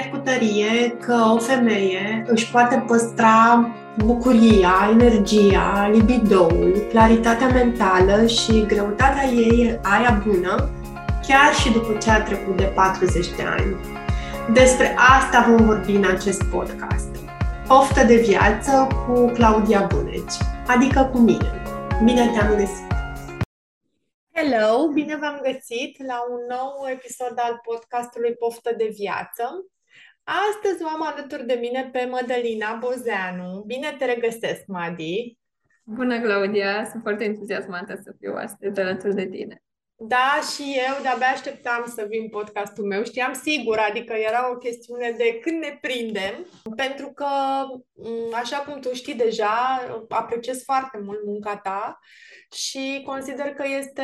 cred cu tărie că o femeie își poate păstra bucuria, energia, libidoul, claritatea mentală și greutatea ei, aia bună, chiar și după ce a trecut de 40 de ani. Despre asta vom vorbi în acest podcast. Poftă de viață cu Claudia Buneci, adică cu mine. Bine te-am găsit! Hello! Bine v-am găsit la un nou episod al podcastului Poftă de viață. Astăzi o am alături de mine pe Mădălina Bozeanu. Bine te regăsesc, Madi! Bună, Claudia! Sunt foarte entuziasmată să fiu astăzi alături de tine. Da, și eu de-abia așteptam să vin podcastul meu. Știam sigur, adică era o chestiune de când ne prindem, pentru că, așa cum tu știi deja, apreciez foarte mult munca ta și consider că este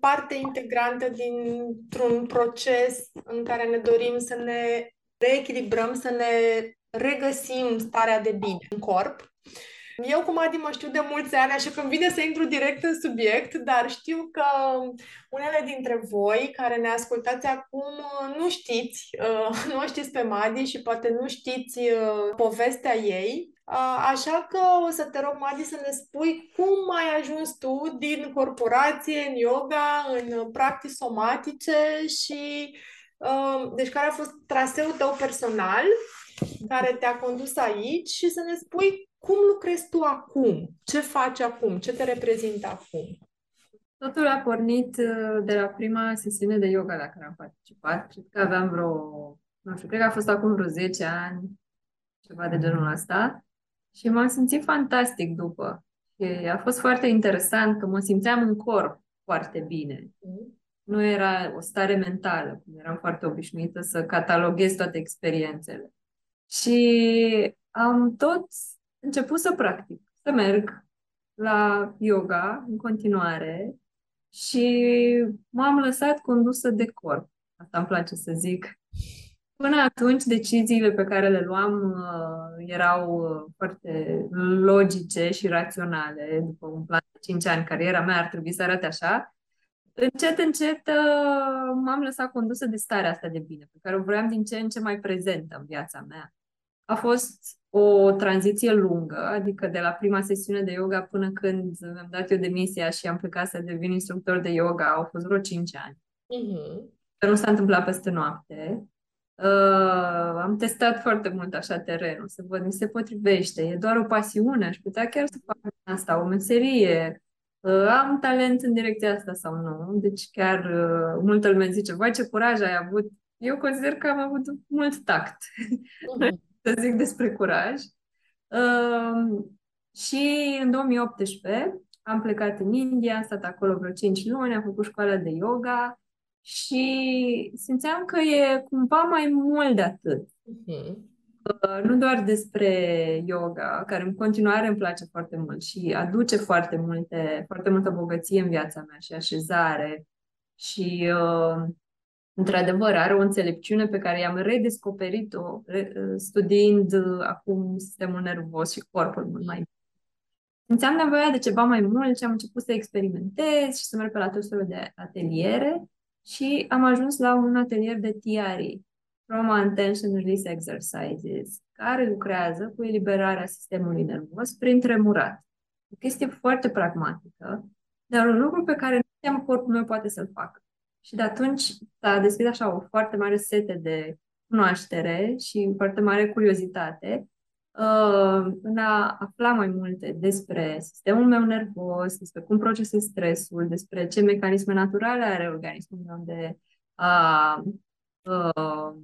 parte integrantă dintr-un proces în care ne dorim să ne reechilibrăm, să ne regăsim starea de bine în corp eu cu Adi mă știu de mulți ani, așa că îmi vine să intru direct în subiect, dar știu că unele dintre voi care ne ascultați acum nu știți, uh, nu știți pe Madi și poate nu știți uh, povestea ei. Uh, așa că o să te rog, Madi, să ne spui cum ai ajuns tu din corporație în yoga, în practici somatice și deci care a fost traseul tău personal care te-a condus aici și să ne spui cum lucrezi tu acum? Ce faci acum? Ce te reprezintă acum? Totul a pornit uh, de la prima sesiune de yoga la care am participat. Cred că aveam vreo, nu știu, cred că a fost acum vreo 10 ani, ceva de genul ăsta. Și m-am simțit fantastic după. Și a fost foarte interesant că mă simțeam în corp foarte bine. Nu era o stare mentală, cum eram foarte obișnuită să cataloghez toate experiențele. Și am tot început să practic, să merg la yoga în continuare și m-am lăsat condusă de corp. Asta îmi place să zic. Până atunci, deciziile pe care le luam uh, erau uh, foarte logice și raționale. După un plan de 5 ani, cariera mea ar trebui să arate așa. Încet, încet uh, m-am lăsat condusă de starea asta de bine, pe care o vreau din ce în ce mai prezentă în viața mea. A fost o tranziție lungă, adică de la prima sesiune de yoga până când mi-am dat eu demisia și am plecat să devin instructor de yoga, au fost vreo 5 ani. Uh-huh. Nu s-a întâmplat peste noapte. Uh, am testat foarte mult așa terenul, să văd, mi se potrivește, e doar o pasiune, aș putea chiar să fac asta, o meserie, uh, am talent în direcția asta sau nu. Deci chiar uh, multă lume zice, vai ce curaj ai avut. Eu consider că am avut mult tact. Uh-huh să zic despre curaj. Uh, și în 2018 am plecat în India, am stat acolo vreo 5 luni, am făcut școală de yoga și simțeam că e cumva mai mult de atât. Uh-huh. Uh, nu doar despre yoga, care în continuare îmi place foarte mult și aduce foarte, multe, foarte multă bogăție în viața mea și așezare și uh, într-adevăr, are o înțelepciune pe care i-am redescoperit-o studiind uh, acum sistemul nervos și corpul mult mai bine. Simțeam nevoia de ceva mai mult și am început să experimentez și să merg pe la tot felul de ateliere și am ajuns la un atelier de TRE, Trauma and Tension Release Exercises, care lucrează cu eliberarea sistemului nervos prin tremurat. O chestie foarte pragmatică, dar un lucru pe care nu știam corpul meu poate să-l facă. Și de atunci s-a deschis așa o foarte mare sete de cunoaștere și foarte mare curiozitate uh, în a afla mai multe despre sistemul meu nervos, despre cum procesez stresul, despre ce mecanisme naturale are organismul meu de a uh,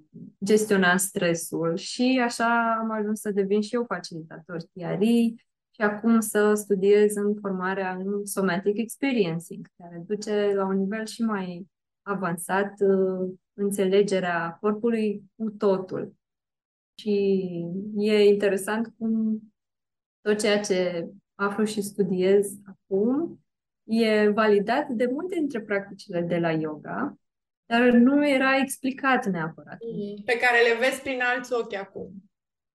gestiona stresul și așa am ajuns să devin și eu facilitator TRI și acum să studiez în formarea în Somatic Experiencing, care duce la un nivel și mai avansat uh, înțelegerea corpului cu totul. Și e interesant cum tot ceea ce aflu și studiez acum e validat de multe dintre practicile de la yoga, dar nu era explicat neapărat. Mm, pe care le vezi prin alți ochi acum.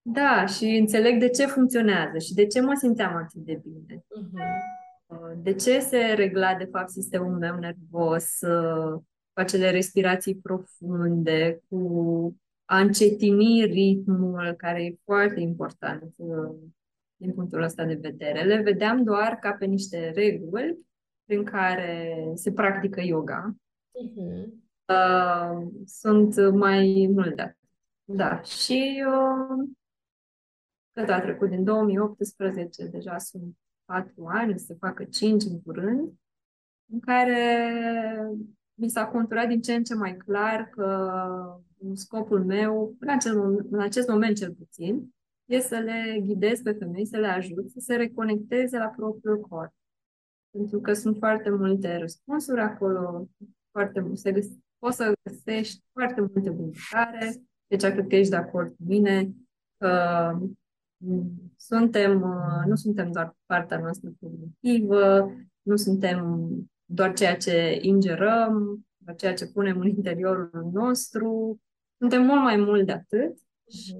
Da, și înțeleg de ce funcționează și de ce mă simțeam atât de bine. Uh-huh. De ce se regla, de fapt, sistemul meu nervos, uh, cu acele respirații profunde, cu a încetini ritmul, care e foarte important uh, din punctul ăsta de vedere. Le vedeam doar ca pe niște reguli prin care se practică yoga. Uh-huh. Uh, sunt mai multe. Da, și uh, cât a trecut din 2018, deja sunt patru ani, se facă cinci în curând, în care mi s-a conturat din ce în ce mai clar că scopul meu, în acest, moment, în acest moment cel puțin, e să le ghidez pe femei, să le ajut să se reconecteze la propriul corp. Pentru că sunt foarte multe răspunsuri acolo, foarte se găs- poți să găsești foarte multe bunicare, deci cred că ești de acord cu mine că suntem, nu suntem doar partea noastră cognitivă, nu suntem doar ceea ce ingerăm, doar ceea ce punem în interiorul nostru. Suntem mult mai mult de atât și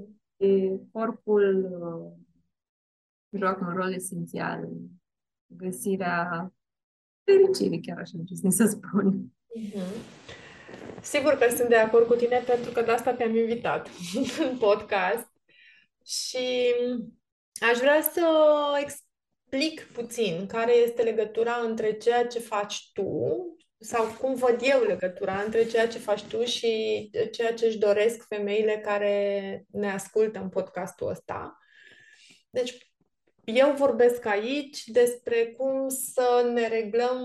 corpul uh, joacă un rol esențial în găsirea fericirii, chiar așa ce să spun. Mm-hmm. Sigur că sunt de acord cu tine pentru că de asta te-am invitat în podcast și aș vrea să explic puțin care este legătura între ceea ce faci tu sau cum văd eu legătura între ceea ce faci tu și ceea ce își doresc femeile care ne ascultă în podcastul ăsta. Deci, eu vorbesc aici despre cum să ne reglăm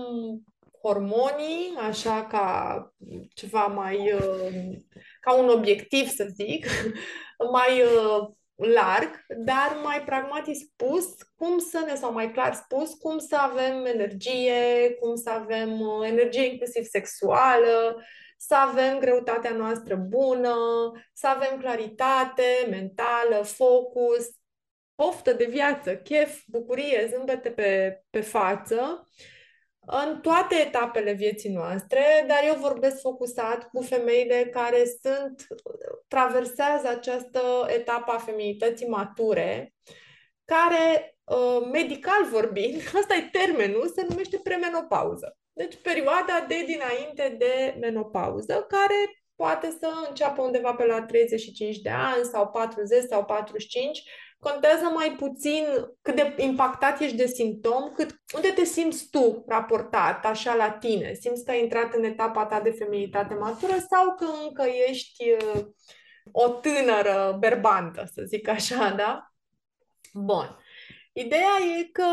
hormonii, așa ca ceva mai, uh, ca un obiectiv, să zic, mai uh, larg, dar mai pragmatic spus, cum să ne, sau mai clar spus, cum să avem energie, cum să avem uh, energie inclusiv sexuală, să avem greutatea noastră bună, să avem claritate mentală, focus, poftă de viață, chef, bucurie, zâmbete pe, pe față în toate etapele vieții noastre, dar eu vorbesc focusat cu femeile care sunt, traversează această etapă a feminității mature, care, uh, medical vorbind, asta e termenul, se numește premenopauză. Deci perioada de dinainte de menopauză, care poate să înceapă undeva pe la 35 de ani sau 40 sau 45, contează mai puțin cât de impactat ești de simptom, cât unde te simți tu raportat așa la tine. Simți că ai intrat în etapa ta de feminitate matură sau că încă ești uh, o tânără berbantă, să zic așa, da? Bun. Ideea e că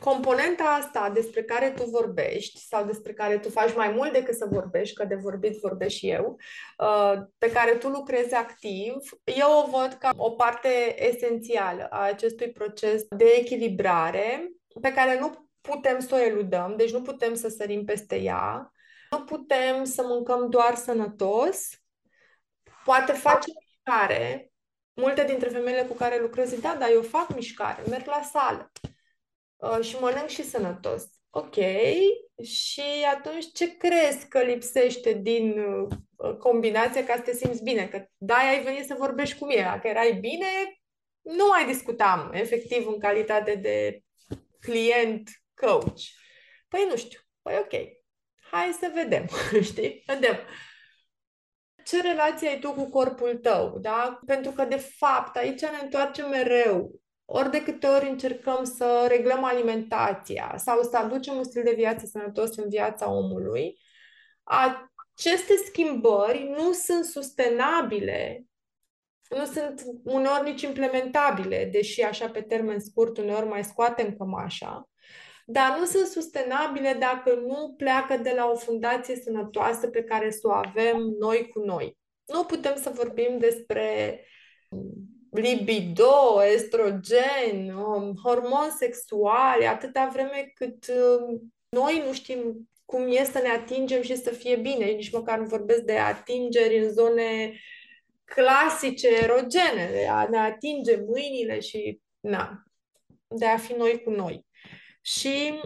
componenta asta despre care tu vorbești sau despre care tu faci mai mult decât să vorbești, că de vorbit vorbesc și eu, uh, pe care tu lucrezi activ, eu o văd ca o parte esențială a acestui proces de echilibrare pe care nu putem să o eludăm, deci nu putem să sărim peste ea, nu putem să mâncăm doar sănătos, poate face mișcare. Multe dintre femeile cu care lucrez zic, da, dar eu fac mișcare, merg la sală uh, și mănânc și sănătos. Ok, și atunci ce crezi că lipsește din uh, combinație ca să te simți bine? Că da, ai venit să vorbești cu mine, dacă erai bine, nu mai discutam efectiv în calitate de client coach. Păi nu știu, păi ok, hai să vedem, știi? Vedem. Ce relație ai tu cu corpul tău, da? Pentru că, de fapt, aici ne întoarcem mereu ori de câte ori încercăm să reglăm alimentația sau să aducem un stil de viață sănătos în viața omului, aceste schimbări nu sunt sustenabile, nu sunt uneori nici implementabile, deși așa pe termen scurt uneori mai scoatem cămașa, dar nu sunt sustenabile dacă nu pleacă de la o fundație sănătoasă pe care să o avem noi cu noi. Nu putem să vorbim despre libido, estrogen, um, hormoni sexuale, atâta vreme cât um, noi nu știm cum e să ne atingem și să fie bine. Nici măcar nu vorbesc de atingeri în zone clasice, erogene, de a ne atinge mâinile și na, de a fi noi cu noi. Și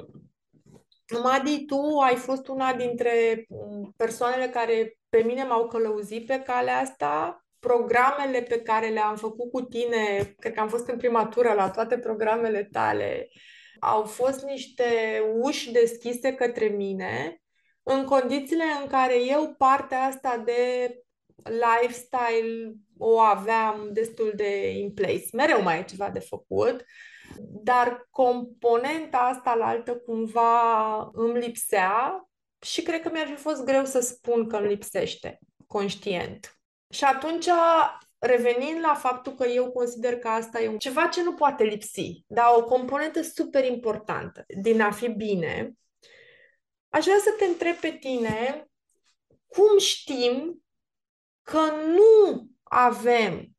Madi, tu ai fost una dintre um, persoanele care pe mine m-au călăuzit pe calea asta programele pe care le-am făcut cu tine, cred că am fost în prima tură la toate programele tale, au fost niște uși deschise către mine în condițiile în care eu partea asta de lifestyle o aveam destul de in place. Mereu mai e ceva de făcut, dar componenta asta la altă cumva îmi lipsea și cred că mi-ar fi fost greu să spun că îmi lipsește, conștient. Și atunci, revenind la faptul că eu consider că asta e ceva ce nu poate lipsi, dar o componentă super importantă din a fi bine, aș vrea să te întreb pe tine cum știm că nu avem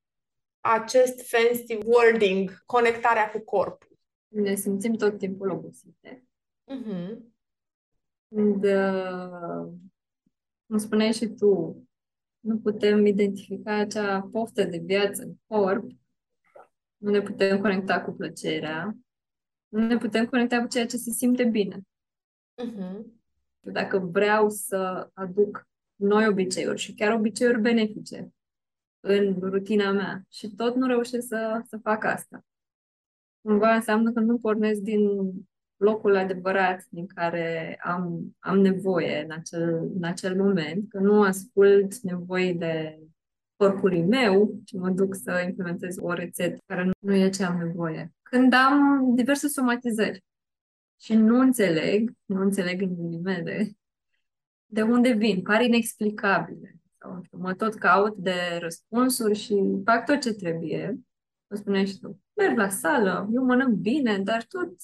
acest fancy wording, conectarea cu corpul. Ne simțim tot timpul obosite. Uh-huh. De, cum spuneai și tu, nu putem identifica acea poftă de viață în corp, nu ne putem conecta cu plăcerea, nu ne putem conecta cu ceea ce se simte bine. Uh-huh. Dacă vreau să aduc noi obiceiuri și chiar obiceiuri benefice în rutina mea și tot nu reușesc să, să fac asta. Cumva înseamnă că nu pornesc din locul adevărat din care am, am nevoie în acel, în acel moment, că nu ascult nevoile corpului meu, ci mă duc să implementez o rețetă care nu, nu e ce am nevoie. Când am diverse somatizări și nu înțeleg, nu înțeleg în ghilimele, de unde vin, pare inexplicabile. Sau, știu, mă tot caut de răspunsuri și fac tot ce trebuie. O spuneai și tu. Merg la sală, eu mănânc bine, dar tot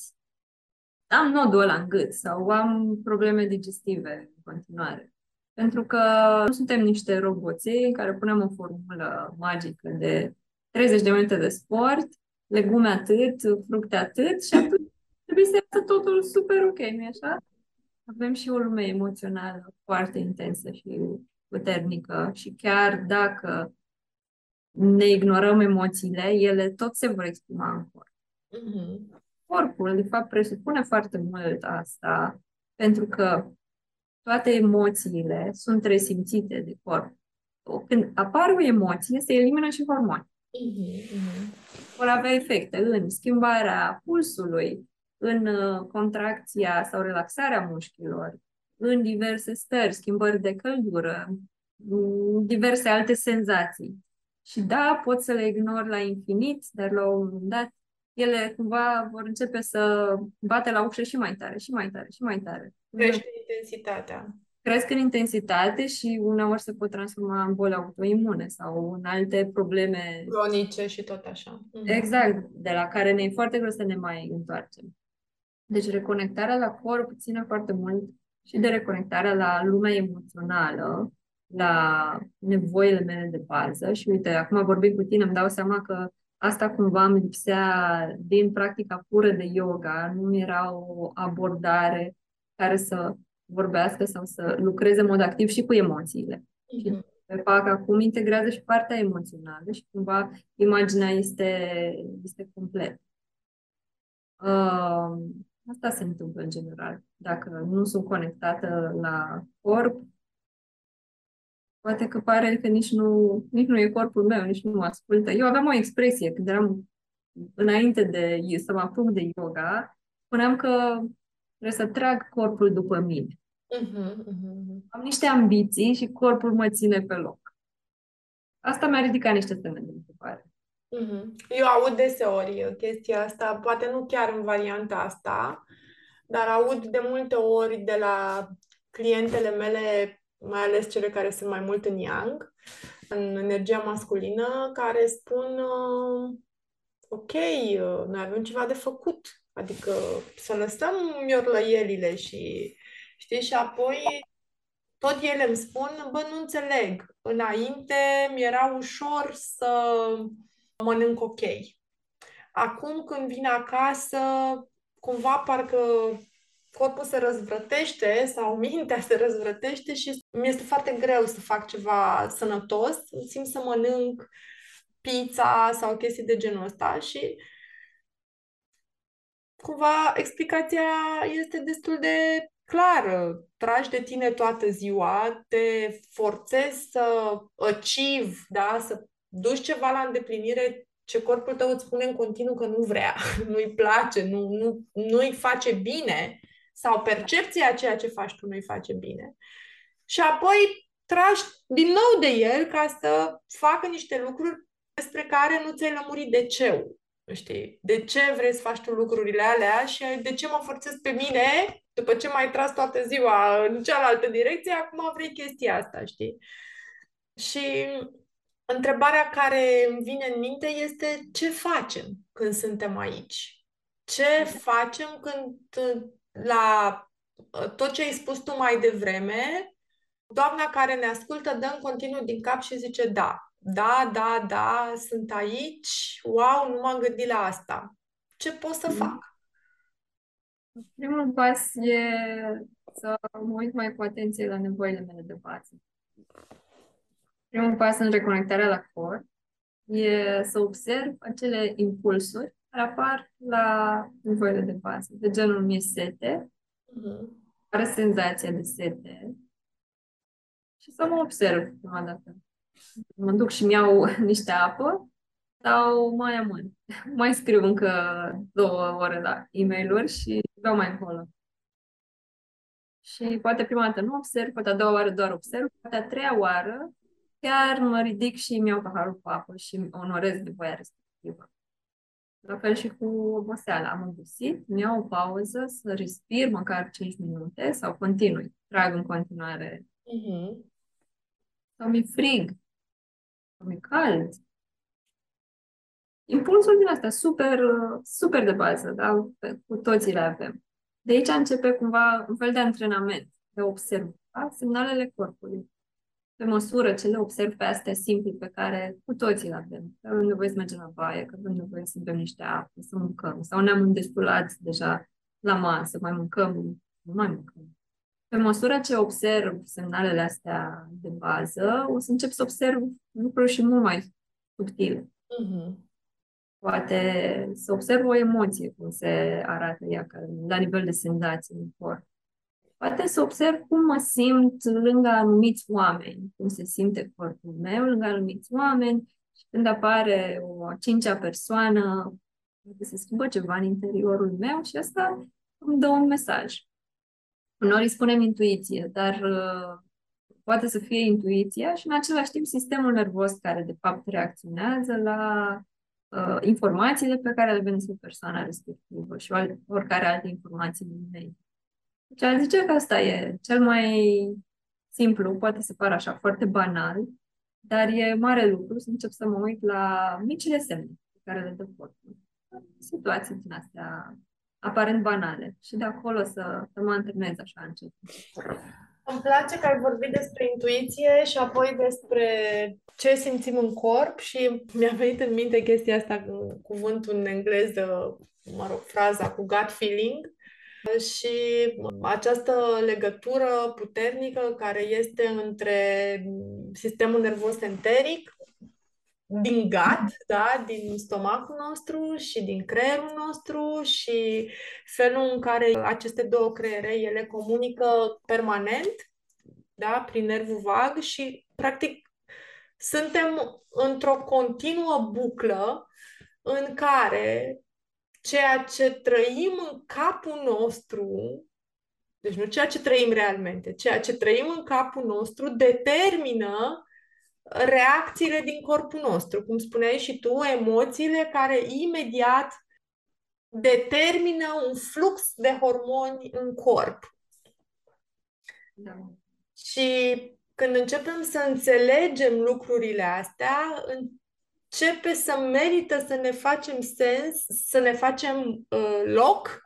am nodul ăla în gât sau am probleme digestive în continuare. Pentru că nu suntem niște roboții care punem o formulă magică de 30 de minute de sport, legume atât, fructe atât și atunci trebuie să iasă totul super ok, nu așa? Avem și o lume emoțională foarte intensă și puternică și chiar dacă ne ignorăm emoțiile, ele tot se vor exprima în corp. Mm-hmm corpul, de fapt, presupune foarte mult asta, pentru că toate emoțiile sunt resimțite de corp. Când apare o emoție, se elimină și hormoni. Mm-hmm. Vor avea efecte în schimbarea pulsului, în uh, contracția sau relaxarea mușchilor, în diverse stări, schimbări de căldură, diverse alte senzații. Și da, pot să le ignor la infinit, dar la un moment dat ele cumva vor începe să bate la ușă și mai tare, și mai tare, și mai tare. Crește intensitatea. Cresc în intensitate și uneori se pot transforma în boli autoimune sau în alte probleme cronice și tot așa. Mhm. Exact, de la care ne e foarte greu să ne mai întoarcem. Deci reconectarea la corp ține foarte mult și de reconectarea la lumea emoțională, la nevoile mele de bază și uite, acum vorbim cu tine, îmi dau seama că asta cumva îmi lipsea din practica pură de yoga, nu era o abordare care să vorbească sau să lucreze în mod activ și cu emoțiile. Mm-hmm. Și pe fac acum integrează și partea emoțională și cumva imaginea este, este completă. Uh, asta se întâmplă în general. Dacă nu sunt conectată la corp, Poate că pare că nici nu, nici nu e corpul meu, nici nu mă ascultă. Eu aveam o expresie când eram înainte de să mă apuc de yoga, spuneam că trebuie să trag corpul după mine. Uh-huh, uh-huh. Am niște ambiții și corpul mă ține pe loc. Asta mi-a ridicat niște semne de întrebare. Uh-huh. Eu aud deseori chestia asta, poate nu chiar în varianta asta, dar aud de multe ori de la clientele mele mai ales cele care sunt mai mult în yang, în energia masculină, care spun uh, ok, uh, noi avem ceva de făcut, adică să lăsăm miorlăielile și știi, și apoi tot ele îmi spun, bă, nu înțeleg, înainte mi-era ușor să mănânc ok. Acum când vin acasă, cumva parcă corpul se răzvrătește sau mintea se răzvrătește și mi este foarte greu să fac ceva sănătos. Simt să mănânc pizza sau chestii de genul ăsta și cumva explicația este destul de clară. Tragi de tine toată ziua, te forțezi să achieve, da? să duci ceva la îndeplinire ce corpul tău îți spune în continuu că nu vrea, nu-i place, nu, nu, nu-i face bine sau percepția a ceea ce faci tu nu-i face bine. Și apoi tragi din nou de el ca să facă niște lucruri despre care nu ți-ai lămurit de ce Știi? De ce vrei să faci tu lucrurile alea și de ce mă forțez pe mine după ce m-ai tras toată ziua în cealaltă direcție, acum vrei chestia asta, știi? Și întrebarea care îmi vine în minte este ce facem când suntem aici? Ce facem când la tot ce ai spus tu mai devreme, doamna care ne ascultă dă în continuu din cap și zice da, da, da, da, sunt aici, wow, nu m-am gândit la asta. Ce pot să mm. fac? Primul pas e să mă uit mai cu atenție la nevoile mele de bază. Primul pas în reconectarea la corp e să observ acele impulsuri care apar la nevoile de bază. De genul mi sete, uh-huh. are senzația de sete și să mă observ prima dată. Mă duc și mi-au niște apă sau mai amân. Mai scriu încă două ore la e mail și dau mai încolo. Și poate prima dată nu observ, poate a doua oară doar observ, poate a treia oară chiar mă ridic și mi iau paharul cu apă și onorez nevoia respectivă. La fel și cu oboseala. Am obosit, mi iau o pauză să respir măcar 5 minute sau continui. Trag în continuare. Uh-huh. Sau mi frig. Sau mi cald. Impulsul din asta super, super de bază, da? Cu toții le avem. De aici începe cumva un fel de antrenament, de observa semnalele corpului pe măsură ce le observ pe astea simple pe care cu toții le avem. Că avem nevoie să mergem la baie, că avem nevoie să bem niște apă, să mâncăm, sau ne-am îndestulat deja la masă, mai mâncăm, nu mai mâncăm. Pe măsură ce observ semnalele astea de bază, o să încep să observ lucruri și mult mai subtile. Uh-huh. Poate să observ o emoție, cum se arată ea, la nivel de senzații în corp poate să observ cum mă simt lângă anumiți oameni, cum se simte corpul meu lângă anumiți oameni și când apare o cincea persoană, se schimbă ceva în interiorul meu și asta îmi dă un mesaj. Uneori îi spunem intuiție, dar uh, poate să fie intuiția și în același timp sistemul nervos care de fapt reacționează la uh, informațiile pe care le vine despre persoana respectivă și oricare alte informații din mediu. Deci aș zice că asta e cel mai simplu, poate să pară așa foarte banal, dar e mare lucru să încep să mă uit la micile semne pe care le dă corpul. Situații din astea aparent banale și de acolo să, să mă antrenez așa încet. Îmi place că ai vorbit despre intuiție și apoi despre ce simțim în corp și mi-a venit în minte chestia asta cu cuvântul în engleză, mă rog, fraza cu gut feeling, și această legătură puternică care este între sistemul nervos enteric din gat, da, din stomacul nostru și din creierul nostru și felul în care aceste două creiere ele comunică permanent, da, prin nervul vag și practic suntem într-o continuă buclă în care ceea ce trăim în capul nostru, deci nu ceea ce trăim realmente, ceea ce trăim în capul nostru determină reacțiile din corpul nostru. Cum spuneai și tu, emoțiile care imediat determină un flux de hormoni în corp. Da. Și când începem să înțelegem lucrurile astea, începe să merită să ne facem sens, să ne facem uh, loc,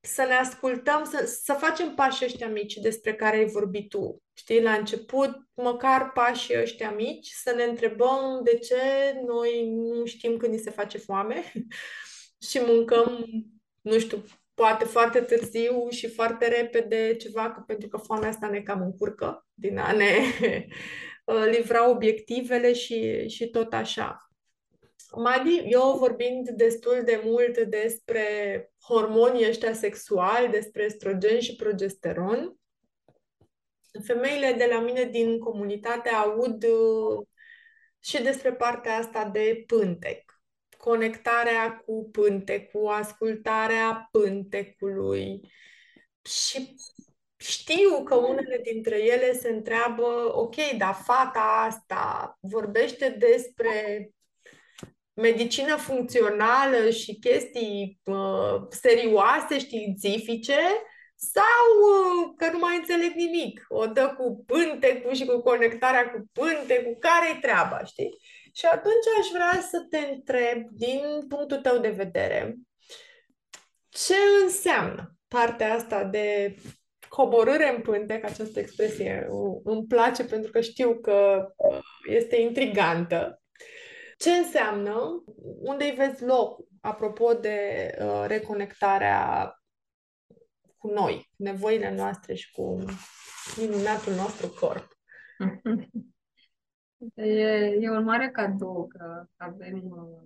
să ne ascultăm, să, să facem pașii ăștia mici despre care ai vorbit tu. Știi, la început, măcar pașii ăștia mici, să ne întrebăm de ce noi nu știm când ni se face foame și mâncăm, nu știu, poate foarte târziu și foarte repede ceva, că pentru că foamea asta ne cam încurcă din a ne uh, livra obiectivele și, și tot așa. Madi, eu vorbind destul de mult despre hormonii ăștia sexuali, despre estrogen și progesteron, femeile de la mine din comunitate aud uh, și despre partea asta de pântec. Conectarea cu pântecul, ascultarea pântecului. Și știu că unele dintre ele se întreabă, ok, dar fata asta vorbește despre medicină funcțională și chestii uh, serioase, științifice, sau uh, că nu mai înțeleg nimic. O dă cu pântecul și cu conectarea cu pântecul, care-i treaba, știi? Și atunci aș vrea să te întreb, din punctul tău de vedere, ce înseamnă partea asta de coborâre în pântec, această expresie îmi place pentru că știu că uh, este intrigantă. Ce înseamnă? Unde îi vezi locul? Apropo de uh, reconectarea cu noi, cu nevoile noastre și cu minunatul nostru corp. E, e un mare cadou că avem uh,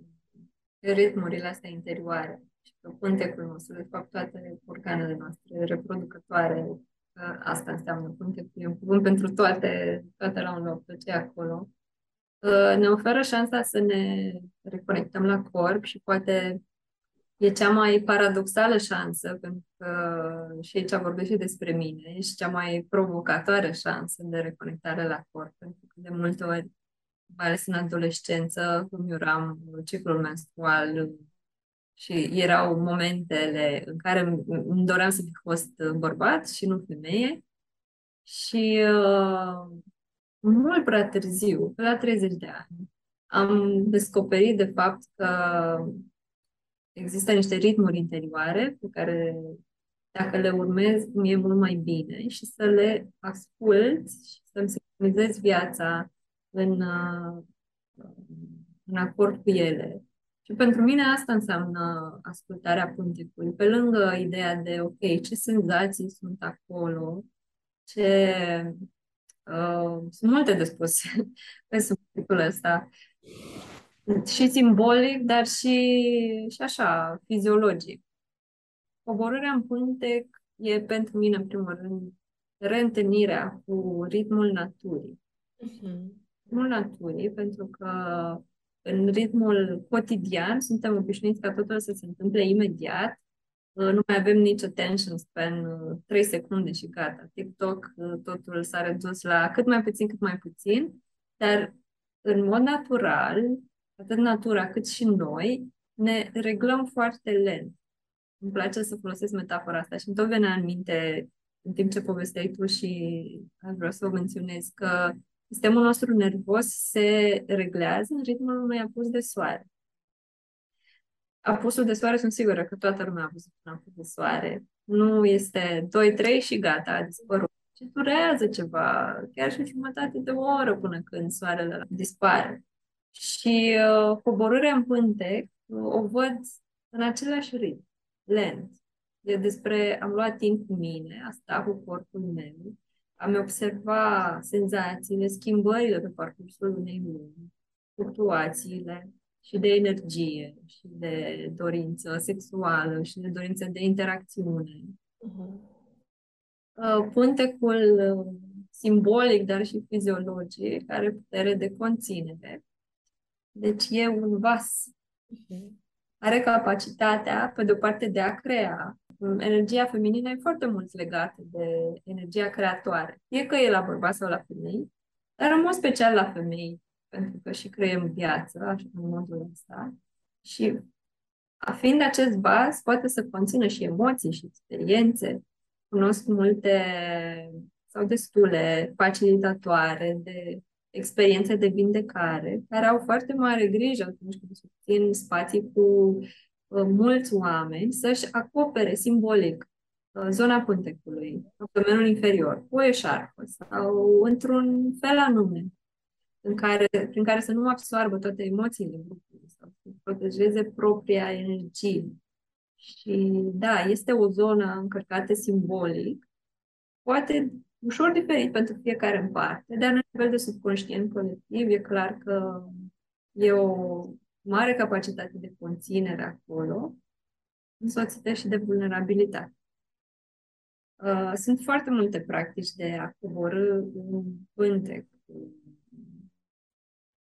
ritmurile astea interioare și că pântecul nostru, de fapt toate organele noastre reproducătoare, asta înseamnă pântecul, e un cuvânt pentru toate, toate la un loc, tot ce e acolo, uh, ne oferă șansa să ne reconectăm la corp și poate e cea mai paradoxală șansă, pentru că și aici vorbesc și despre mine, și cea mai provocatoare șansă de reconectare la corp, pentru că de multe ori, mai ales în adolescență, îmi uram ciclul menstrual și erau momentele în care îmi doream să fi fost bărbat și nu femeie. Și uh, mult prea târziu, pe la 30 de ani, am descoperit de fapt că există niște ritmuri interioare pe care dacă le urmez, mi-e mult mai bine și să le ascult și să-mi sincronizez viața în, uh, în acord cu ele. Și pentru mine asta înseamnă ascultarea puntecului. Pe lângă ideea de, ok, ce senzații sunt acolo, ce... Uh, sunt multe de spus pe subiectul ăsta și simbolic, dar și, și așa, fiziologic. Coborârea în pântec e pentru mine, în primul rând, reîntâlnirea cu ritmul naturii. Uh-huh. Ritmul naturii, pentru că în ritmul cotidian suntem obișnuiți ca totul să se întâmple imediat, nu mai avem nici attention span, 3 secunde și gata. TikTok, totul s-a redus la cât mai puțin, cât mai puțin, dar în mod natural, atât natura cât și noi, ne reglăm foarte lent. Îmi place să folosesc metafora asta și îmi tot venea în minte în timp ce povesteai tu și aș vrea să o menționez că sistemul nostru nervos se reglează în ritmul unui apus de soare. Apusul de soare sunt sigură că toată lumea a văzut un apus de soare. Nu este 2-3 și gata, a dispărut. Și durează ceva, chiar și jumătate de oră până când soarele dispare. Și uh, coborârea în pântec uh, o văd în același ritm, lent. E despre, am luat timp cu mine, a sta cu corpul meu, am observa senzațiile, schimbările pe parcursul unei luni, fluctuațiile și de energie și de dorință sexuală și de dorință de interacțiune. Uh-huh. Pântecul uh, simbolic, dar și fiziologic, are putere de conținere deci e un vas. Are capacitatea, pe de-o parte, de a crea. Energia feminină e foarte mult legată de energia creatoare. Fie că e la bărbați sau la femei, dar în mod special la femei, pentru că și creăm viață, așa, în modul ăsta. Și fiind acest vas, poate să conțină și emoții și experiențe. Cunosc multe sau destule facilitatoare de experiențe de vindecare, care au foarte mare grijă atunci când susțin spații cu uh, mulți oameni să-și acopere simbolic uh, zona pântecului, abdomenul inferior, cu o eșarfă sau într-un fel anume, în care, prin care să nu absoarbă toate emoțiile grupului sau să protejeze propria energie. Și da, este o zonă încărcată simbolic, poate ușor diferit pentru fiecare în parte, dar la nivel de subconștient colectiv e clar că e o mare capacitate de conținere acolo, însoțită și de vulnerabilitate. Uh, sunt foarte multe practici de a coborâ un pântec.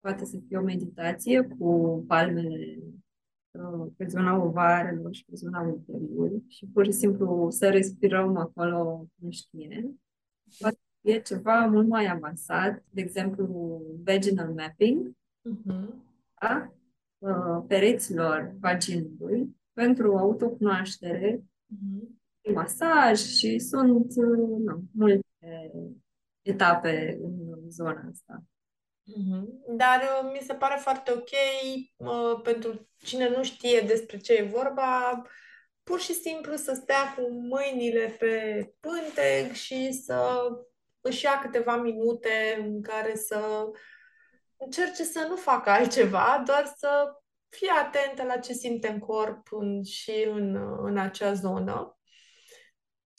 Poate să fie o meditație cu palmele uh, pe zona ovarelor și pe zona uterului și pur și simplu să respirăm acolo conștient. Poate e ceva mult mai avansat, de exemplu vaginal mapping, uh-huh. da? Uh, pereților vaginului pentru autocunoaștere, uh-huh. masaj și sunt uh, nu, multe etape în zona asta. Mm-hmm. Dar uh, mi se pare foarte ok uh, pentru cine nu știe despre ce e vorba, pur și simplu să stea cu mâinile pe pântec și să își ia câteva minute în care să încerce să nu facă altceva, doar să fie atentă la ce simte în corp în, și în, în acea zonă.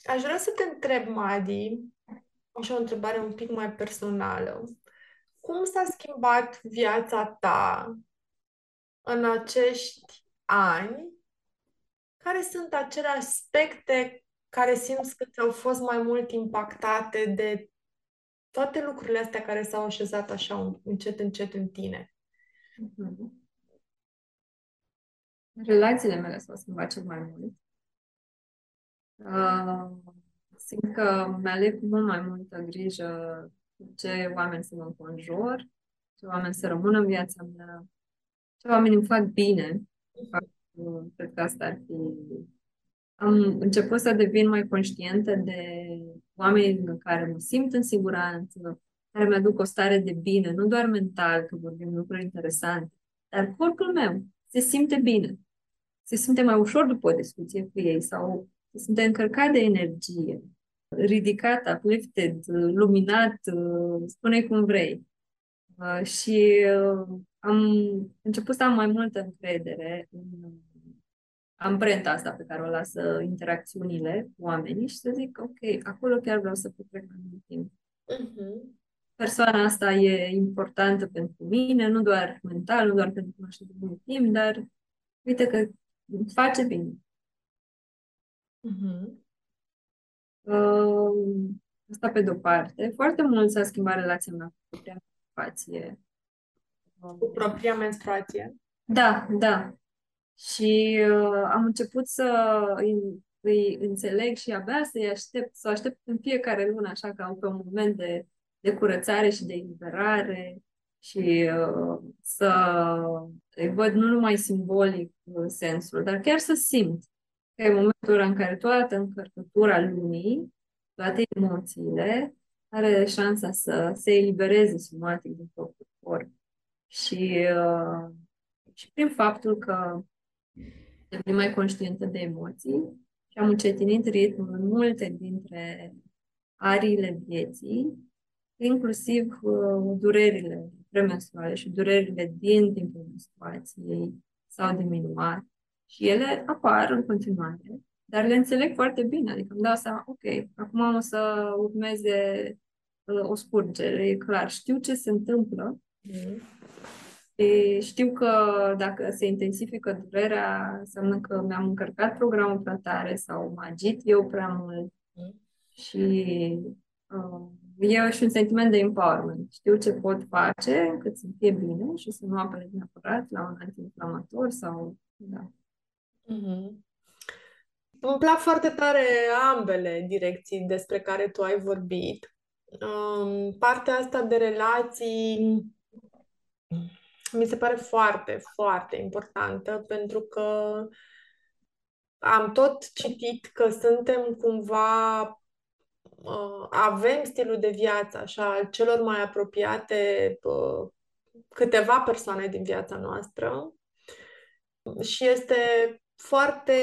Aș vrea să te întreb, Madi, așa o întrebare un pic mai personală. Cum s-a schimbat viața ta în acești ani? Care sunt acele aspecte care simți că ți-au fost mai mult impactate de toate lucrurile astea care s-au așezat așa încet, încet în tine? Mm-hmm. Relațiile mele s-au schimbat cel mai mult. Uh, simt că mi-aleg cu mult mai multă grijă ce oameni să mă înconjur, ce oameni să rămână în viața mea, ce oameni îmi fac bine. Cred că asta ar fi... Am început să devin mai conștientă de oameni în care mă simt în siguranță, care mi-aduc o stare de bine, nu doar mental, că vorbim lucruri interesante, dar corpul meu se simte bine. Se simte mai ușor după o discuție cu ei sau se simte încărcat de energie ridicat, uplifted, luminat, spune cum vrei. Uh, și uh, am început să am mai multă încredere în amprenta asta pe care o lasă interacțiunile cu oamenii și să zic, ok, acolo chiar vreau să petrec mai mult timp. Uh-huh. Persoana asta e importantă pentru mine, nu doar mental, nu doar pentru cunoaște de mult timp, dar uite că face bine. Uh-huh. Uh, asta pe de-o parte. Foarte mult s-a schimbat relația mea cu propria menstruație. Cu propria menstruație? Da, da. Și uh, am început să îi, îi înțeleg și abia să-i aștept, să aștept în fiecare lună, așa ca pe un moment de, de curățare și de eliberare și uh, să îi văd nu numai simbolic uh, sensul, dar chiar să simt că e momentul în care toată încărcătura lumii, toate emoțiile, are șansa să se elibereze somatic din propriul corp. Și, uh, și prin faptul că devin mai conștientă de emoții și am încetinit ritmul în multe dintre ariile vieții, inclusiv uh, durerile premenstruale și durerile din timpul menstruației s-au diminuat și ele apar în continuare, dar le înțeleg foarte bine. Adică îmi dau seama, ok, acum o să urmeze uh, o scurgere, e clar. Știu ce se întâmplă. Mm. E, știu că dacă se intensifică durerea, înseamnă că mi-am încărcat programul prea tare sau mă agit eu prea mult. Mm. Și uh, e și un sentiment de empowerment. Știu ce pot face cât să fie bine și să nu apelez neapărat la un antiinflamator sau... Da. Mm-hmm. Îmi plac foarte tare ambele direcții despre care tu ai vorbit. Um, partea asta de relații mi se pare foarte, foarte importantă pentru că am tot citit că suntem cumva uh, avem stilul de viață așa al celor mai apropiate uh, câteva persoane din viața noastră și este foarte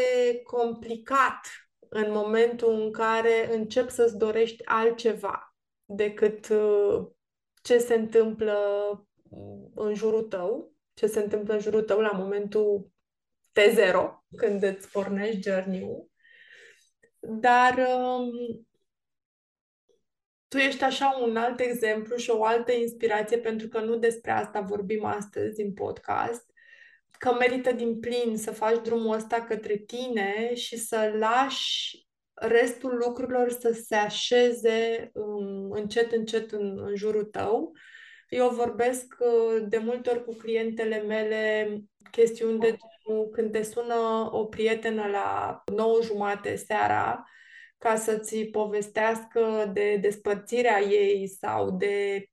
complicat în momentul în care începi să-ți dorești altceva decât uh, ce se întâmplă în jurul tău, ce se întâmplă în jurul tău la momentul T0, când îți pornești journey-ul. Dar um, tu ești așa un alt exemplu și o altă inspirație, pentru că nu despre asta vorbim astăzi în podcast, că merită din plin să faci drumul ăsta către tine și să lași restul lucrurilor să se așeze um, încet, încet în, în jurul tău. Eu vorbesc uh, de multe ori cu clientele mele chestiuni de genul când te sună o prietenă la 9 jumate seara ca să-ți povestească de despărțirea ei sau de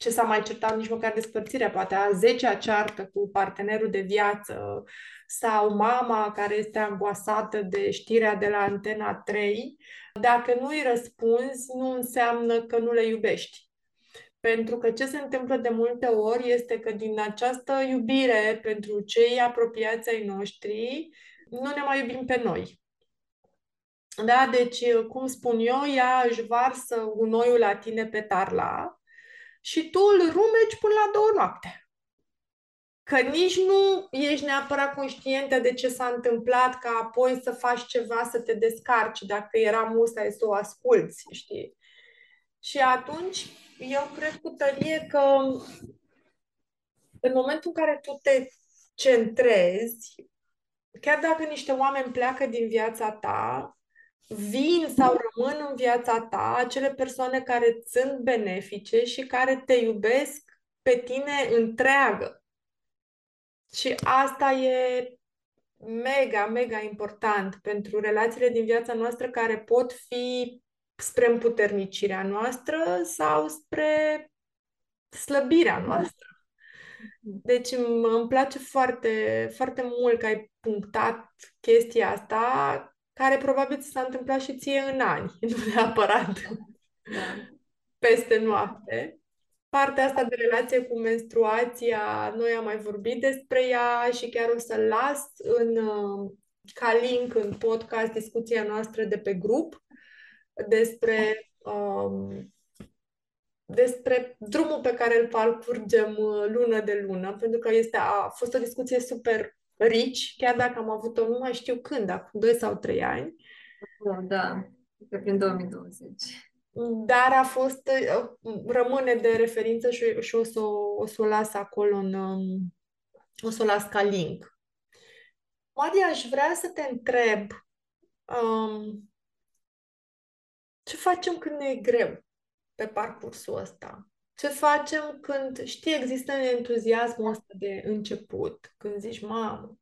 ce s-a mai certat, nici măcar despărțirea, poate a 10-a ceartă cu partenerul de viață sau mama care este angoasată de știrea de la Antena 3, dacă nu îi răspunzi, nu înseamnă că nu le iubești. Pentru că ce se întâmplă de multe ori este că din această iubire pentru cei apropiați ai noștri, nu ne mai iubim pe noi. Da? Deci, cum spun eu, ea își varsă gunoiul la tine pe tarla și tu îl rumeci până la două noapte. Că nici nu ești neapărat conștientă de ce s-a întâmplat, ca apoi să faci ceva să te descarci, dacă era musai să o asculți, știi? Și atunci, eu cred cu tărie că în momentul în care tu te centrezi, chiar dacă niște oameni pleacă din viața ta, vin sau rămân în viața ta acele persoane care sunt benefice și care te iubesc pe tine întreagă. Și asta e mega, mega important pentru relațiile din viața noastră care pot fi spre împuternicirea noastră sau spre slăbirea noastră. Deci îmi place foarte, foarte mult că ai punctat chestia asta care probabil ți s-a întâmplat și ție în ani, nu neapărat da. peste noapte. Partea asta de relație cu menstruația, noi am mai vorbit despre ea și chiar o să las în, uh, ca link în podcast discuția noastră de pe grup despre um, despre drumul pe care îl parcurgem uh, lună de lună, pentru că este, a fost o discuție super rici, chiar dacă am avut-o nu mai știu când, acum 2 sau 3 ani. Da, pe prin 2020. Dar a fost, rămâne de referință și, și o, să, o să o las acolo în, um, o să o las ca link. Madia, aș vrea să te întreb um, ce facem când ne e greu pe parcursul ăsta? Ce facem când, știi, există entuziasmul ăsta de început, când zici, mamă,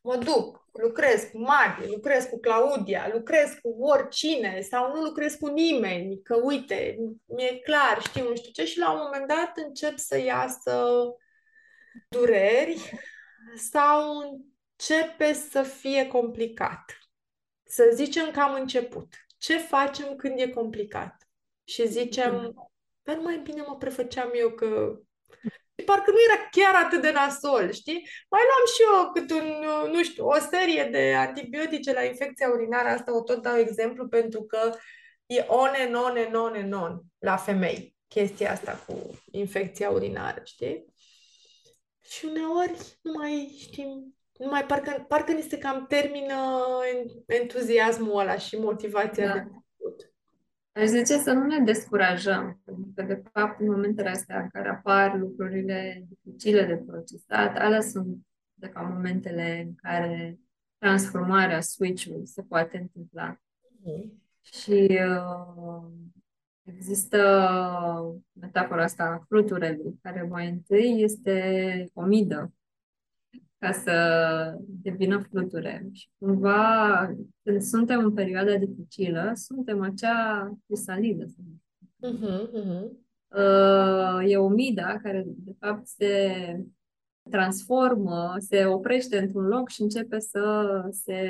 mă duc, lucrez cu Mari, lucrez cu Claudia, lucrez cu oricine sau nu lucrez cu nimeni, că uite, mi-e clar, știu, nu știu ce, și la un moment dat încep să iasă dureri sau începe să fie complicat. Să zicem că am început. Ce facem când e complicat? Și zicem, dar mai bine mă prefăceam eu că parcă nu era chiar atât de nasol, știi? Mai luam și eu cât un, nu știu, o serie de antibiotice la infecția urinară, asta o tot dau exemplu pentru că e on and on and on and on la femei, chestia asta cu infecția urinară, știi? Și uneori nu mai știm, nu mai parcă, parcă ni se cam termină entuziasmul ăla și motivația da. de Aș zice să nu ne descurajăm, pentru că, de fapt, în momentele astea în care apar lucrurile dificile de procesat, alea sunt, de fapt, momentele în care transformarea, switch-ul se poate întâmpla. Mm. Și uh, există metafora asta a fluturelui, care mai întâi este o midă ca să devină fluture. Și cumva, când suntem în perioada dificilă, suntem acea crisalidă. Uh-huh, uh-huh. E o mida care, de fapt, se transformă, se oprește într-un loc și începe să se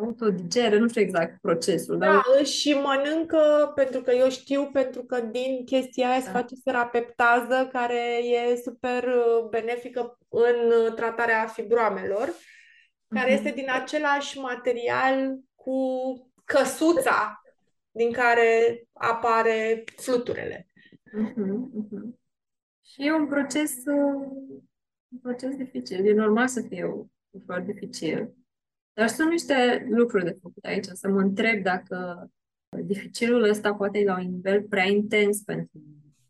autodigere, nu știu exact procesul. Da, dar... și mănâncă, pentru că eu știu, pentru că din chestia aia da. se face serapeptază, care e super uh, benefică în uh, tratarea fibroamelor, care mm-hmm. este din același material cu căsuța din care apare fluturele. Mm-hmm, mm-hmm. Și e un proces, uh, un proces dificil. E normal să fie ușor dificil. Dar sunt niște lucruri de făcut aici, să mă întreb dacă dificilul ăsta poate e la un nivel prea intens pentru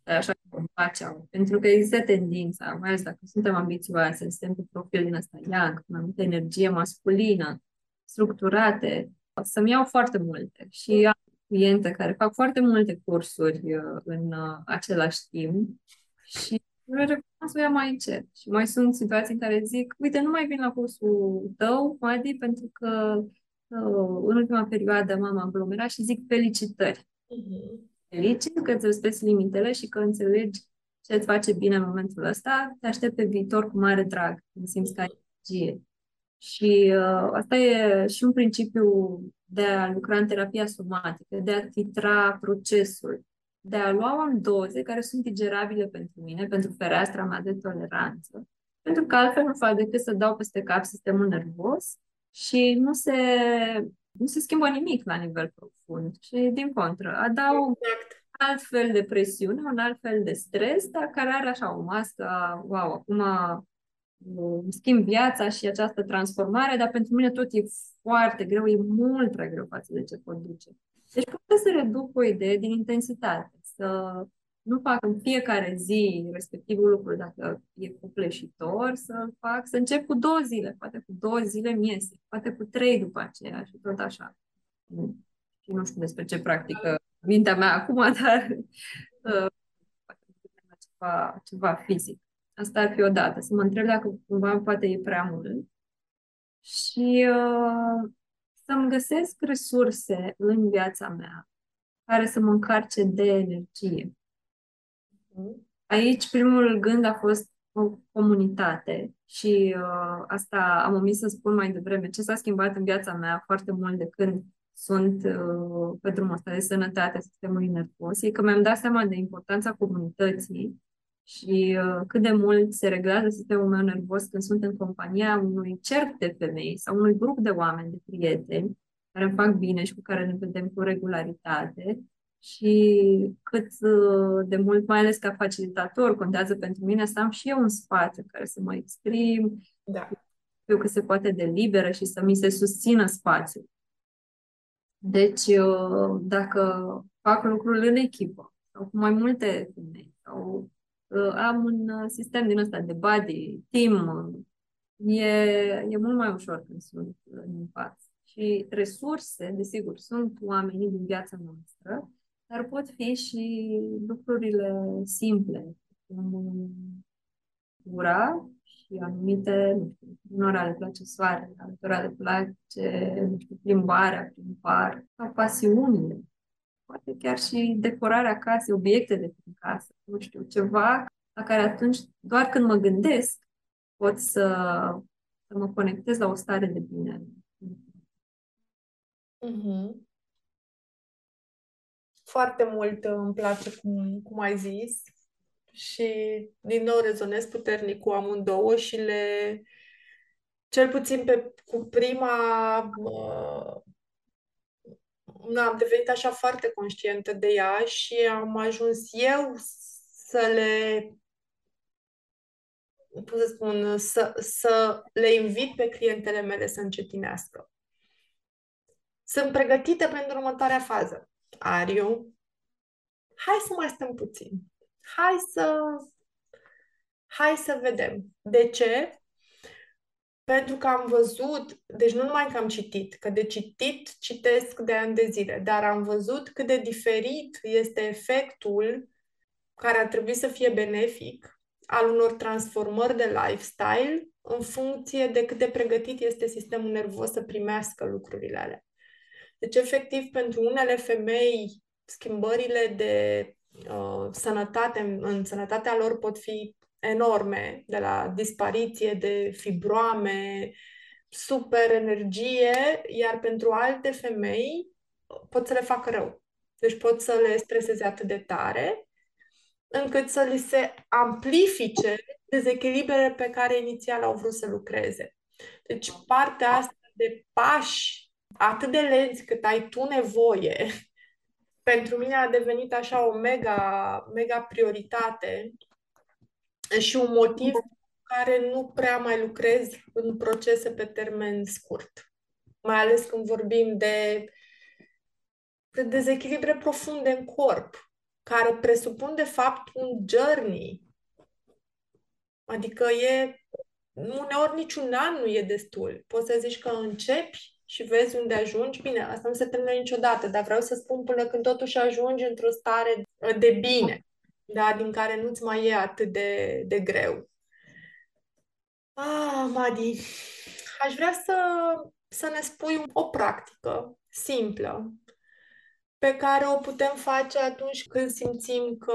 așa cum facem. Pentru că există tendința, mai ales dacă suntem ambițioase, suntem pe profil din ăsta young, mai multă energie masculină, structurate, să-mi iau foarte multe. Și am cliente care fac foarte multe cursuri uh, în uh, același timp și Le recomand să o ia mai încet. Și mai sunt situații în care zic, uite, nu mai vin la cursul tău, Madi, pentru că uh, în ultima perioadă m-am aglomerat și zic felicitări. Uh-huh. Felicit că îți respecti limitele și că înțelegi ce îți face bine în momentul ăsta, te aștept pe viitor cu mare drag, când simți că ai energie. Și uh, asta e și un principiu de a lucra în terapia somatică, de a titra procesul, de a lua în doze care sunt digerabile pentru mine, pentru fereastra mea de toleranță, pentru că altfel nu fac decât să dau peste cap sistemul nervos și nu se, nu se schimbă nimic la nivel profund. Și din contră, adaug exact. alt fel de presiune, un alt fel de stres, dar care are așa o mască, wow, acum schimb viața și această transformare, dar pentru mine tot e foarte greu, e mult prea greu față de ce pot duce. Deci pot să reduc o idee din intensitate, să nu fac în fiecare zi respectivul lucru, dacă e copleșitor, să fac, să încep cu două zile, poate cu două zile mi iese, poate cu trei după aceea și tot așa. Și nu știu despre ce practică mintea mea acum, dar uh, ceva, ceva fizic. Asta ar fi o dată, să mă întreb dacă cumva poate e prea mult. Și uh, să-mi găsesc resurse în viața mea care să mă încarce de energie. Aici primul gând a fost o comunitate și uh, asta am omis să spun mai devreme. Ce s-a schimbat în viața mea foarte mult de când sunt uh, pe drumul ăsta de sănătate a sistemului nervos e că mi-am dat seama de importanța comunității și uh, cât de mult se reglează sistemul meu nervos când sunt în compania unui cerc de femei sau unui grup de oameni, de prieteni, care îmi fac bine și cu care ne vedem cu regularitate și cât uh, de mult, mai ales ca facilitator, contează pentru mine să am și eu un spațiu în care să mă exprim, da. eu că se poate de liberă și să mi se susțină spațiul. Deci, uh, dacă fac lucrul în echipă sau cu mai multe femei sau uh, am un sistem din ăsta de body, team, e, e mult mai ușor când sunt în față. Și resurse, desigur, sunt oamenii din viața noastră, dar pot fi și lucrurile simple, cum ura și anumite, nu știu, unora le place soare, altora le place, nu știu, plimbarea prin par, sau pasiunile. Poate chiar și decorarea casei, obiecte de prin casă, nu știu, ceva la care atunci, doar când mă gândesc, pot să, să mă conectez la o stare de bine. Mm-hmm. Foarte mult uh, îmi place cum, cum ai zis și din nou rezonez puternic cu amândouă și le, cel puțin pe, cu prima, uh, am devenit așa foarte conștientă de ea și am ajuns eu să le cum să spun, să, să le invit pe clientele mele să încetinească. Sunt pregătite pentru următoarea fază. Ariu, hai să mai stăm puțin. Hai să hai să vedem. De ce? Pentru că am văzut, deci nu numai că am citit, că de citit citesc de ani de zile, dar am văzut cât de diferit este efectul care ar trebui să fie benefic al unor transformări de lifestyle în funcție de cât de pregătit este sistemul nervos să primească lucrurile alea. Deci, efectiv, pentru unele femei, schimbările de uh, sănătate, în, în sănătatea lor pot fi enorme, de la dispariție de fibroame, super energie, iar pentru alte femei pot să le facă rău. Deci pot să le streseze atât de tare încât să li se amplifice dezechilibrele pe care inițial au vrut să lucreze. Deci partea asta de pași atât de lenți cât ai tu nevoie, pentru mine a devenit așa o mega, mega prioritate și un motiv care nu prea mai lucrez în procese pe termen scurt. Mai ales când vorbim de, de dezechilibre profunde în corp, care presupun de fapt un journey. Adică e uneori niciun an nu e destul. Poți să zici că începi și vezi unde ajungi, bine, asta nu se termină niciodată, dar vreau să spun până când totuși ajungi într-o stare de bine. Da, din care nu-ți mai e atât de, de greu. Ah, Madi, aș vrea să, să ne spui o practică simplă pe care o putem face atunci când simțim că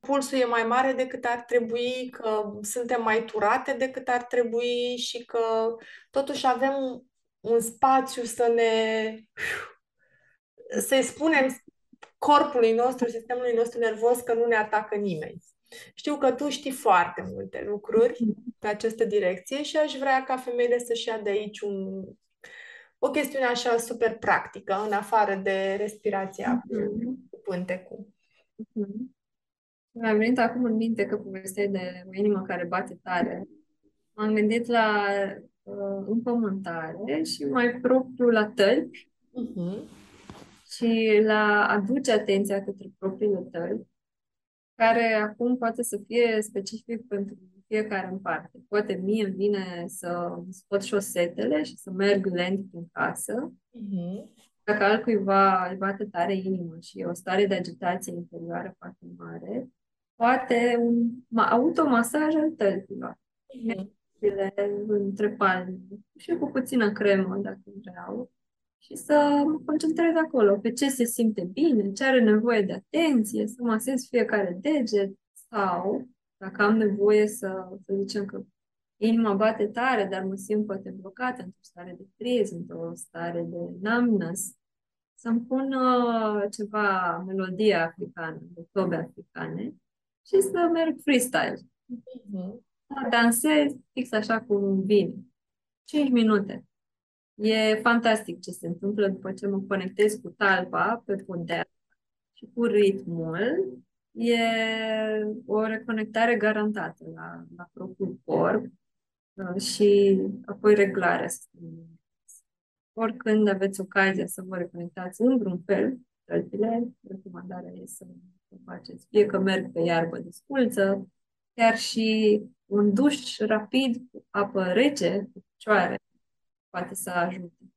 pulsul e mai mare decât ar trebui, că suntem mai turate decât ar trebui și că totuși avem un spațiu să ne să-i spunem corpului nostru, sistemului nostru nervos că nu ne atacă nimeni. Știu că tu știi foarte multe lucruri pe această direcție și aș vrea ca femeile să-și ia de aici un, o chestiune așa super practică, în afară de respirația mm-hmm. cu pântecul. Mm-hmm. Mi-a venit acum în minte că povesteai de o inimă care bate tare. M-am gândit la uh, împământare și mai propriu la tălpi mm-hmm. Și la aduce atenția către propriile tălpi, care acum poate să fie specific pentru fiecare în parte. Poate mie îmi vine să scot șosetele și să merg lent prin casă. Mm-hmm. Dacă altcuiva îi bate tare inima și e o stare de agitație interioară foarte mare, poate un automasaj al tălpilor. Mm-hmm. între palme și cu puțină cremă, dacă vreau, și să mă concentrez acolo pe ce se simte bine, ce are nevoie de atenție, să masez fiecare deget sau dacă am nevoie să, să zicem că inima bate tare, dar mă simt poate blocată într-o stare de criz, într-o stare de numbness, să-mi pun uh, ceva melodie africană, de tobe africane și să merg freestyle. Mm-hmm. Dansez fix așa cum vine. 5 minute. E fantastic ce se întâmplă după ce mă conectez cu talpa pe podea și cu ritmul e o reconectare garantată la, la propriul corp uh, și apoi reglarea sistemului. Oricând aveți ocazia să vă reconectați în vreun fel, tălpile, recomandarea e să o faceți. Fie că merg pe iarbă de sculță, chiar și un duș rapid cu apă rece, cu picioare, poate să ajute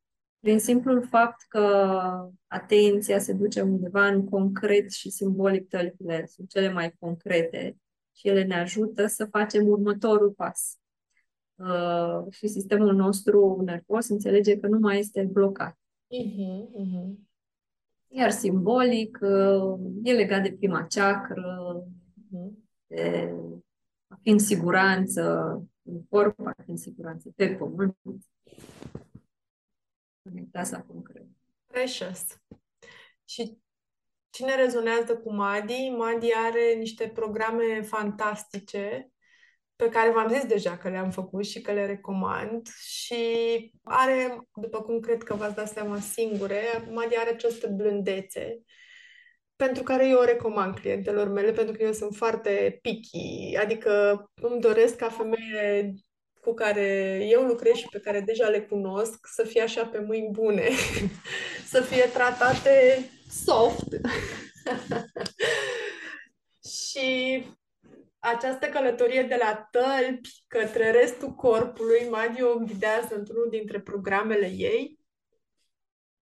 prin simplul fapt că atenția se duce undeva în concret și simbolic, tălpile sunt cele mai concrete și ele ne ajută să facem următorul pas. Uh, și sistemul nostru nervos înțelege că nu mai este blocat. Uh-huh, uh-huh. Iar simbolic uh, e legat de prima ceacră, uh-huh. de a fi în siguranță în corp, a fi în siguranță pe pământ conectați concret. Precious. Și cine rezonează cu Madi? Madi are niște programe fantastice pe care v-am zis deja că le-am făcut și că le recomand și are, după cum cred că v-ați dat seama singure, Madi are această blândețe pentru care eu o recomand clientelor mele, pentru că eu sunt foarte picky, adică îmi doresc ca femeile cu care eu lucrez și pe care deja le cunosc să fie așa pe mâini bune, să fie tratate soft. și această călătorie de la tălpi către restul corpului, Madi o ghidează într-unul dintre programele ei.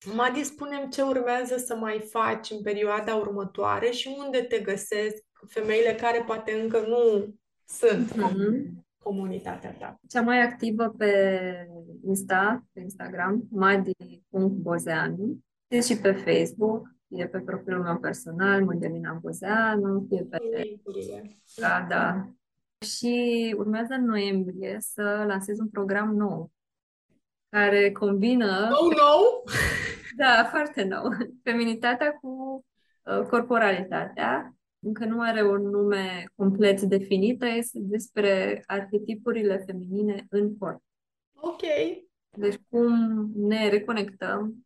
Madi, spunem ce urmează să mai faci în perioada următoare și unde te găsesc femeile care poate încă nu sunt mm-hmm comunitatea ta? Cea mai activă pe Insta, pe Instagram, madi.bozeanu, e și pe Facebook, e pe profilul meu personal, Mădălina Bozeanu, e pe... Da, da. Și urmează în noiembrie să lansez un program nou care combină... Nou, nou? Da, foarte nou. Feminitatea cu uh, corporalitatea încă nu are un nume complet definit, este despre arhetipurile feminine în corp. Ok. Deci cum ne reconectăm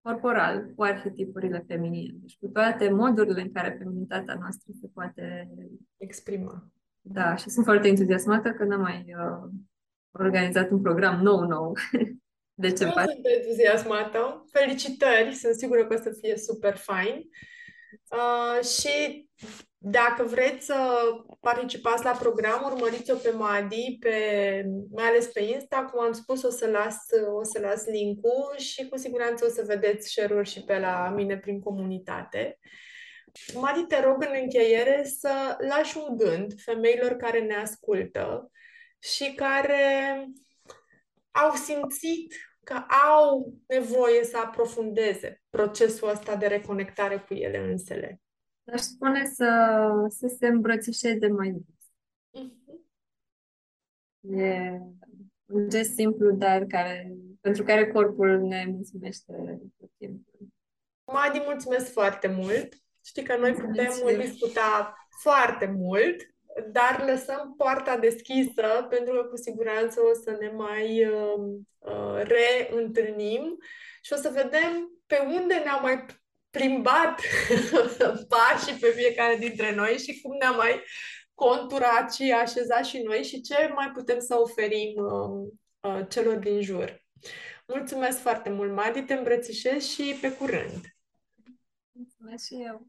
corporal cu arhetipurile feminine. Deci cu toate modurile în care feminitatea noastră se poate exprima. Da, și sunt foarte entuziasmată că n-am mai uh, organizat un program nou-nou. de ce sunt entuziasmată. Felicitări, sunt sigură că o să fie super fain. Uh, și dacă vreți să participați la program, urmăriți-o pe Madi, pe, mai ales pe Insta. Cum am spus, o să las, o să las link-ul și cu siguranță o să vedeți share și pe la mine prin comunitate. Madi, te rog în încheiere să lași un gând femeilor care ne ascultă și care au simțit că au nevoie să aprofundeze procesul ăsta de reconectare cu ele însele. Aș spune să, să se îmbrățișeze mai des. Mhm. E un gest simplu, dar care, pentru care corpul ne mulțumește tot timpul. Madi, mulțumesc foarte mult! Știi că noi putem Mulțumesc. discuta foarte mult, dar lăsăm poarta deschisă pentru că cu siguranță o să ne mai uh, uh, reîntâlnim și o să vedem pe unde ne-au mai plimbat pașii pe fiecare dintre noi și cum ne-am mai conturat și așezat și noi și ce mai putem să oferim uh, uh, celor din jur. Mulțumesc foarte mult, Madi, te îmbrățișez și pe curând! Mulțumesc și eu.